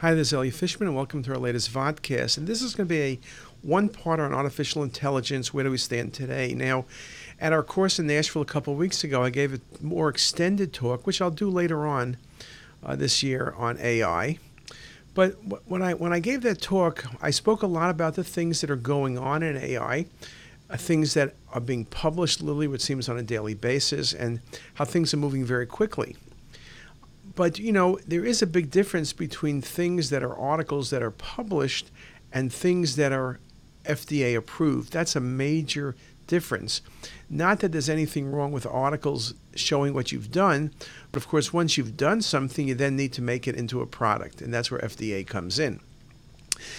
Hi, this is Elliot Fishman, and welcome to our latest vodcast. And this is going to be a one part on artificial intelligence. Where do we stand today? Now, at our course in Nashville a couple of weeks ago, I gave a more extended talk, which I'll do later on uh, this year on AI. But when I when I gave that talk, I spoke a lot about the things that are going on in AI, uh, things that are being published literally, which seems on a daily basis, and how things are moving very quickly. But you know, there is a big difference between things that are articles that are published and things that are FDA approved. That's a major difference. Not that there's anything wrong with articles showing what you've done, but of course, once you've done something, you then need to make it into a product, and that's where FDA comes in.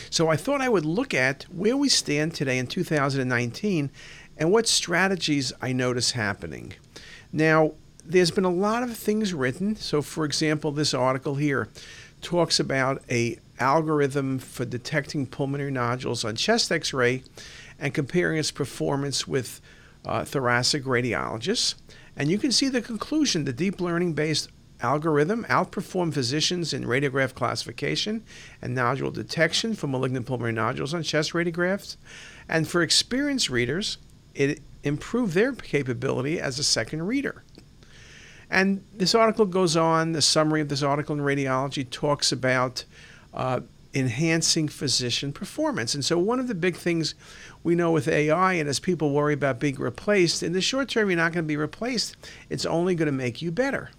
So I thought I would look at where we stand today in 2019 and what strategies I notice happening. Now, there's been a lot of things written. So, for example, this article here talks about a algorithm for detecting pulmonary nodules on chest X-ray and comparing its performance with uh, thoracic radiologists. And you can see the conclusion: the deep learning-based algorithm outperformed physicians in radiograph classification and nodule detection for malignant pulmonary nodules on chest radiographs. And for experienced readers, it improved their capability as a second reader. And this article goes on, the summary of this article in radiology talks about uh, enhancing physician performance. And so, one of the big things we know with AI, and as people worry about being replaced, in the short term, you're not going to be replaced. It's only going to make you better.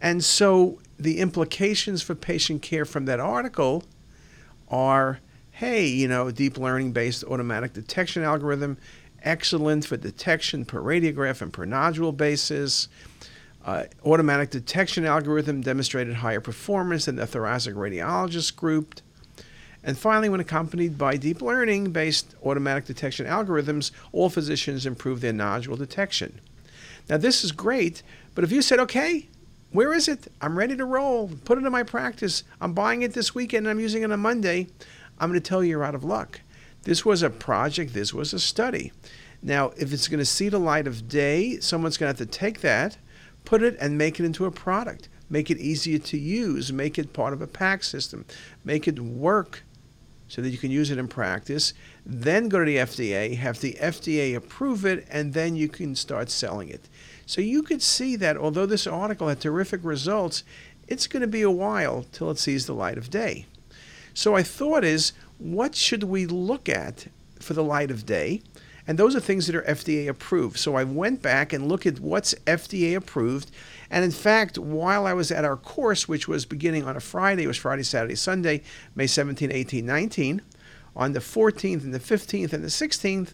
And so, the implications for patient care from that article are hey, you know, deep learning based automatic detection algorithm, excellent for detection per radiograph and per nodule basis. Uh, automatic detection algorithm demonstrated higher performance than the thoracic radiologist group. And finally, when accompanied by deep learning based automatic detection algorithms, all physicians improved their nodule detection. Now, this is great, but if you said, okay, where is it? I'm ready to roll, put it in my practice, I'm buying it this weekend, I'm using it on Monday, I'm going to tell you you're out of luck. This was a project, this was a study. Now, if it's going to see the light of day, someone's going to have to take that put it and make it into a product. Make it easier to use. Make it part of a PACS system. Make it work so that you can use it in practice. Then go to the FDA, have the FDA approve it, and then you can start selling it. So you could see that although this article had terrific results, it's going to be a while till it sees the light of day. So I thought is what should we look at for the light of day? And those are things that are FDA approved. So I went back and looked at what's FDA approved. And in fact, while I was at our course, which was beginning on a Friday, it was Friday, Saturday, Sunday, May 17, 18, 19, on the 14th and the 15th and the 16th,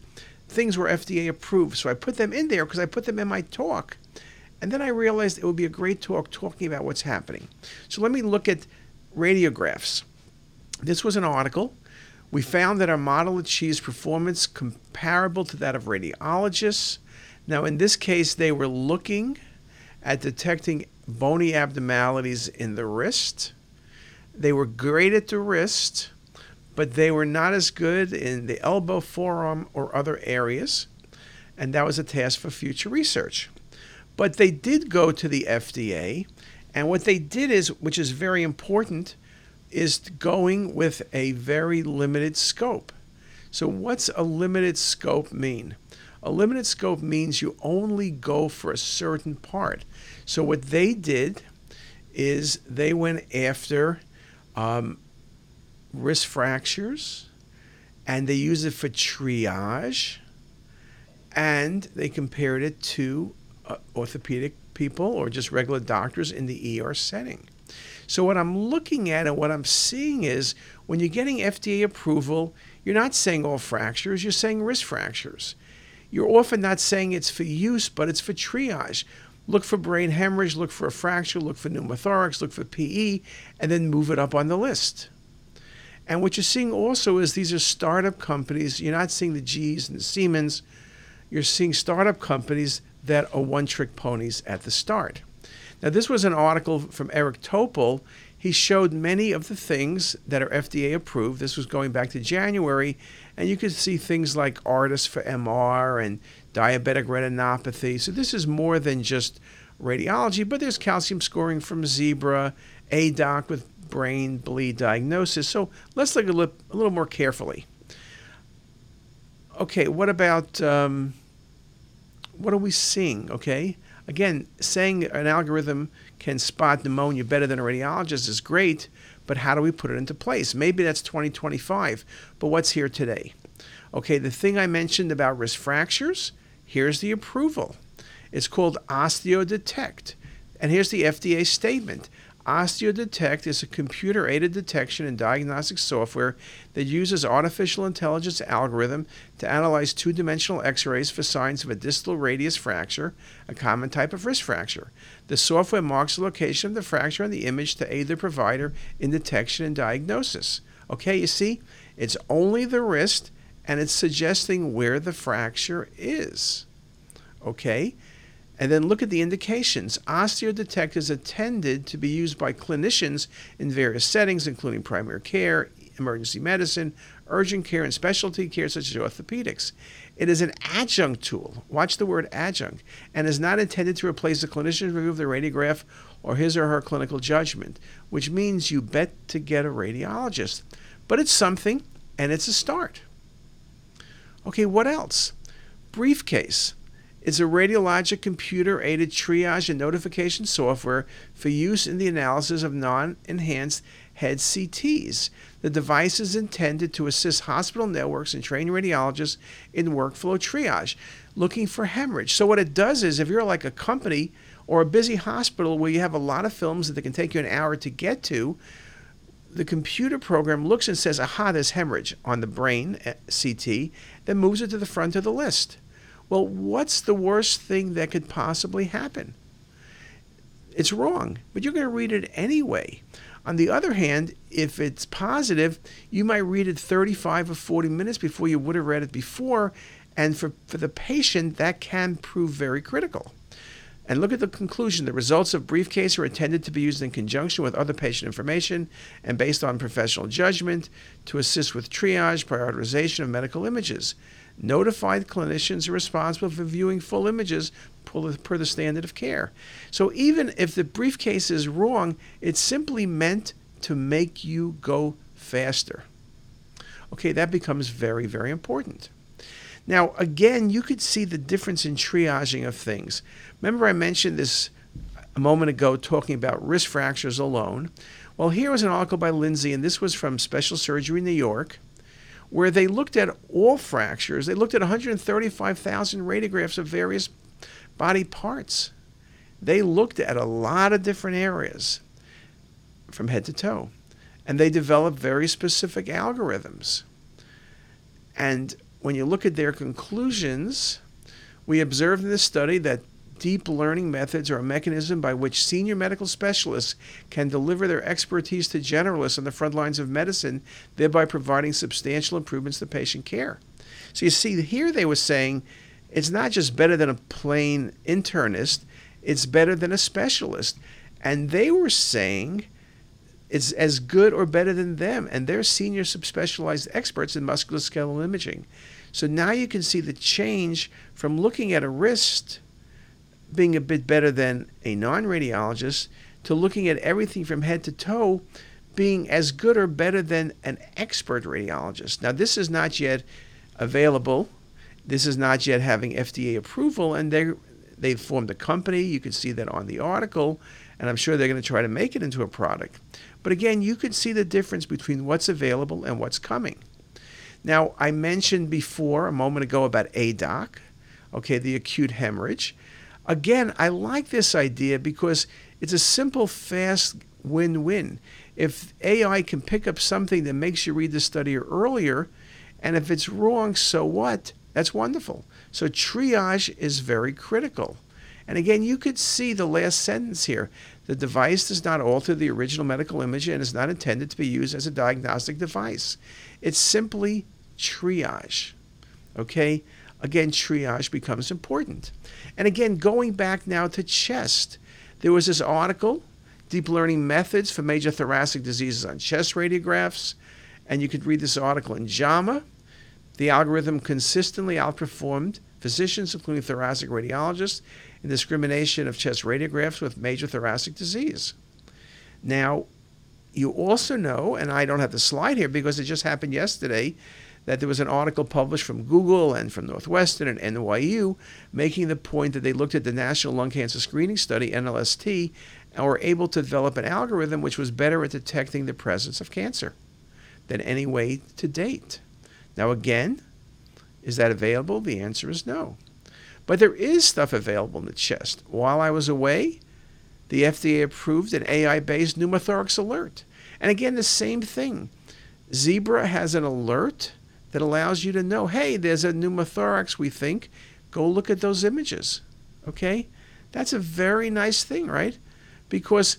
things were FDA approved. So I put them in there because I put them in my talk. And then I realized it would be a great talk talking about what's happening. So let me look at radiographs. This was an article we found that our model achieved performance comparable to that of radiologists. Now, in this case, they were looking at detecting bony abnormalities in the wrist. They were great at the wrist, but they were not as good in the elbow, forearm, or other areas. And that was a task for future research. But they did go to the FDA, and what they did is, which is very important, is going with a very limited scope. So, what's a limited scope mean? A limited scope means you only go for a certain part. So, what they did is they went after um, wrist fractures and they used it for triage and they compared it to uh, orthopedic people or just regular doctors in the ER setting. So, what I'm looking at and what I'm seeing is when you're getting FDA approval, you're not saying all fractures, you're saying wrist fractures. You're often not saying it's for use, but it's for triage. Look for brain hemorrhage, look for a fracture, look for pneumothorax, look for PE, and then move it up on the list. And what you're seeing also is these are startup companies. You're not seeing the GE's and the Siemens. You're seeing startup companies that are one trick ponies at the start. Now, this was an article from Eric Topol. He showed many of the things that are FDA approved. This was going back to January, and you could see things like Arterys for MR and diabetic retinopathy. So, this is more than just radiology, but there's calcium scoring from Zebra, Aidoc with brain bleed diagnosis. So let's look a little, a little more carefully. Okay, what about um, what are we seeing? Okay, again, saying an algorithm can spot pneumonia better than a radiologist is great, but how do we put it into place? Maybe that's 2025, but what's here today? Okay, the thing I mentioned about wrist fractures, here's the approval. It's called OsteoDetect. And here's the FDA statement OsteoDetect is a computer aided detection and diagnostic software that uses artificial intelligence algorithm to analyze two dimensional x rays for signs of a distal radius fracture, a common type of wrist fracture. The software marks the location of the fracture on the image to aid the provider in detection and diagnosis. Okay, you see, it's only the wrist and it's suggesting where the fracture is. Okay? And then look at the indications. OsteoDetect is intended to be used by clinicians in various settings, including primary care, emergency medicine, urgent care, and specialty care such as orthopedics. It is an adjunct tool. Watch the word adjunct, and is not intended to replace the clinician's review of the radiograph or his or her clinical judgment, which means you bet to get a radiologist. But it's something, and it's a start. Okay, what else? Briefcase is a radiologic computer aided triage and notification software for use in the analysis of non enhanced head CTs. The device is intended to assist hospital networks and trained radiologists in workflow triage, looking for hemorrhage. So, what it does is if you're like a company or a busy hospital where you have a lot of films that can take you an hour to get to, the computer program looks and says, aha, there's hemorrhage on the brain eh, CT, then moves it to the front of the list. Well, what's the worst thing that could possibly happen? It's wrong, but you're going to read it anyway. On the other hand, if it's positive, you might read it 35 or 40 minutes before you would have read it before. And for, for the patient, that can prove very critical. And look at the conclusion. The results of briefcase are intended to be used in conjunction with other patient information and based on professional judgment to assist with triage, prioritization of medical images. Notified clinicians are responsible for viewing full images per the standard of care. So even if the briefcase is wrong, it's simply meant to make you go faster. Okay, that becomes very, very important. Now, again, you could see the difference in triaging of things. Remember, I mentioned this a moment ago talking about wrist fractures alone. Well, here was an article by Lindsey, and this was from Special Surgery New York where they looked at all fractures. They looked at 135,000 radiographs of various body parts. They looked at a lot of different areas from head to toe. And they developed very specific algorithms. And when you look at their conclusions, we observed in this study that Deep learning methods are a mechanism by which senior medical specialists can deliver their expertise to generalists on the front lines of medicine, thereby providing substantial improvements to patient care. So you see, here they were saying it's not just better than a plain internist, it's better than a specialist. And they were saying it's as good or better than them. And they're senior subspecialized experts in musculoskeletal imaging. So now you can see the change from looking at a wrist being a bit better than a non radiologist to looking at everything from head to toe being as good or better than an expert radiologist. Now, this is not yet available. This is not yet having FDA approval, and they they've formed a company. You can see that on the article, and I'm sure they're going to try to make it into a product. But again, you can see the difference between what's available and what's coming. Now, I mentioned before a moment ago about Aidoc, okay, the acute hemorrhage. Again, I like this idea because it's a simple, fast win win. If AI can pick up something that makes you read the study earlier, and if it's wrong, so what? That's wonderful. So triage is very critical. And again, you could see the last sentence here. The device does not alter the original medical image and is not intended to be used as a diagnostic device. It's simply triage. Okay? Again, triage becomes important. And again, going back now to chest, there was this article, Deep Learning Methods for Major Thoracic Diseases on Chest Radiographs, and you could read this article in JAMA. The algorithm consistently outperformed physicians, including thoracic radiologists, in discrimination of chest radiographs with major thoracic disease. Now, you also know, and I don't have the slide here because it just happened yesterday, that there was an article published from Google and from Northwestern and NYU making the point that they looked at the National Lung Cancer Screening Study, NLST, and were able to develop an algorithm which was better at detecting the presence of cancer than any way to date. Now, again, is that available? The answer is no. But there is stuff available in the chest. While I was away, the FDA approved an AI based pneumothorax alert. And again, the same thing. Zebra has an alert that allows you to know hey, there's a pneumothorax, we think. Go look at those images. Okay? That's a very nice thing, right? Because,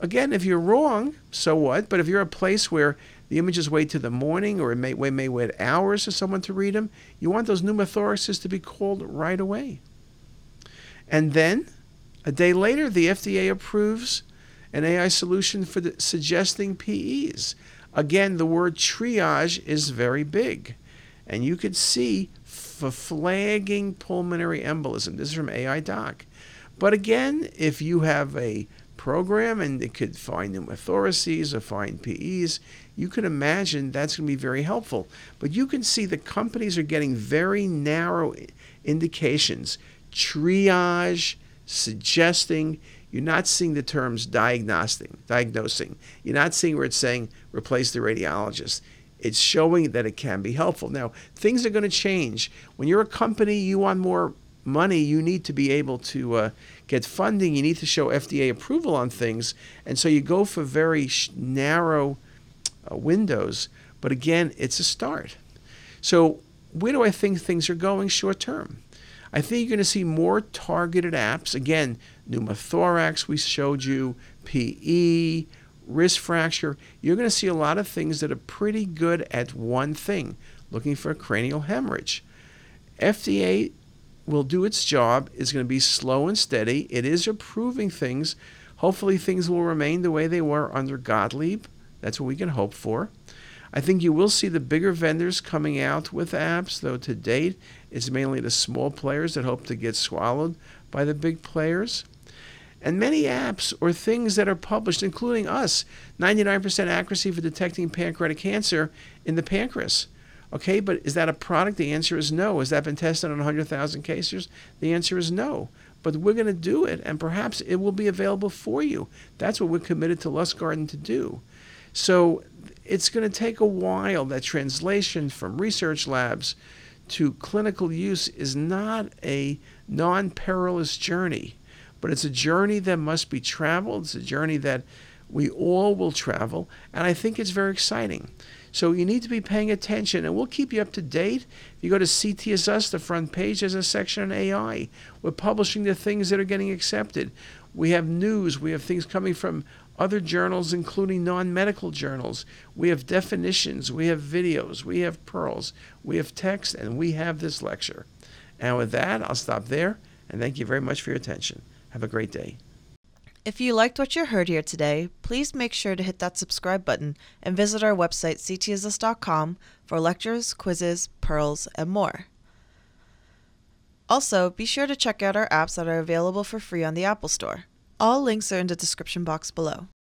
again, if you're wrong, so what? But if you're a place where the images wait to the morning or it may, may wait hours for someone to read them, you want those pneumothoraxes to be called right away. And then a day later, the FDA approves an AI solution for the, suggesting PEs. Again, the word triage is very big. And you could see for flagging pulmonary embolism. This is from Aidoc. But again, if you have a program and it could find pneumothoraces or find PEs, you can imagine that's going to be very helpful. But you can see the companies are getting very narrow indications. Triage, suggesting. You're not seeing the terms diagnosing, diagnosing. You're not seeing where it's saying replace the radiologist. It's showing that it can be helpful. Now, things are going to change. When you're a company, you want more money, you need to be able to uh, get funding. You need to show FDA approval on things. And so you go for very sh- narrow uh, windows. But again, it's a start. So, where do I think things are going short term? I think you're going to see more targeted apps. Again, pneumothorax, we showed you, PE, wrist fracture. You're going to see a lot of things that are pretty good at one thing looking for a cranial hemorrhage. FDA will do its job, it's going to be slow and steady. It is approving things. Hopefully, things will remain the way they were under Gottlieb. That's what we can hope for. I think you will see the bigger vendors coming out with apps, though to date it's mainly the small players that hope to get swallowed by the big players. And many apps or things that are published, including us, 99% accuracy for detecting pancreatic cancer in the pancreas. Okay, but is that a product? The answer is no. Has that been tested on 100,000 cases? The answer is no. But we're going to do it, and perhaps it will be available for you. That's what we're committed to Lustgarten to do. So it's going to take a while. That translation from research labs to clinical use is not a non perilous journey, but it's a journey that must be traveled. It's a journey that we all will travel, and I think it's very exciting. So you need to be paying attention, and we'll keep you up to date. If you go to CTisus, the front page, has a section on AI. We're publishing the things that are getting accepted. We have news. We have things coming from other journals, including non medical journals. We have definitions, we have videos, we have pearls, we have text, and we have this lecture. And with that, I'll stop there and thank you very much for your attention. Have a great day. If you liked what you heard here today, please make sure to hit that subscribe button and visit our website, ctisus.com, for lectures, quizzes, pearls, and more. Also, be sure to check out our apps that are available for free on the Apple Store. All links are in the description box below.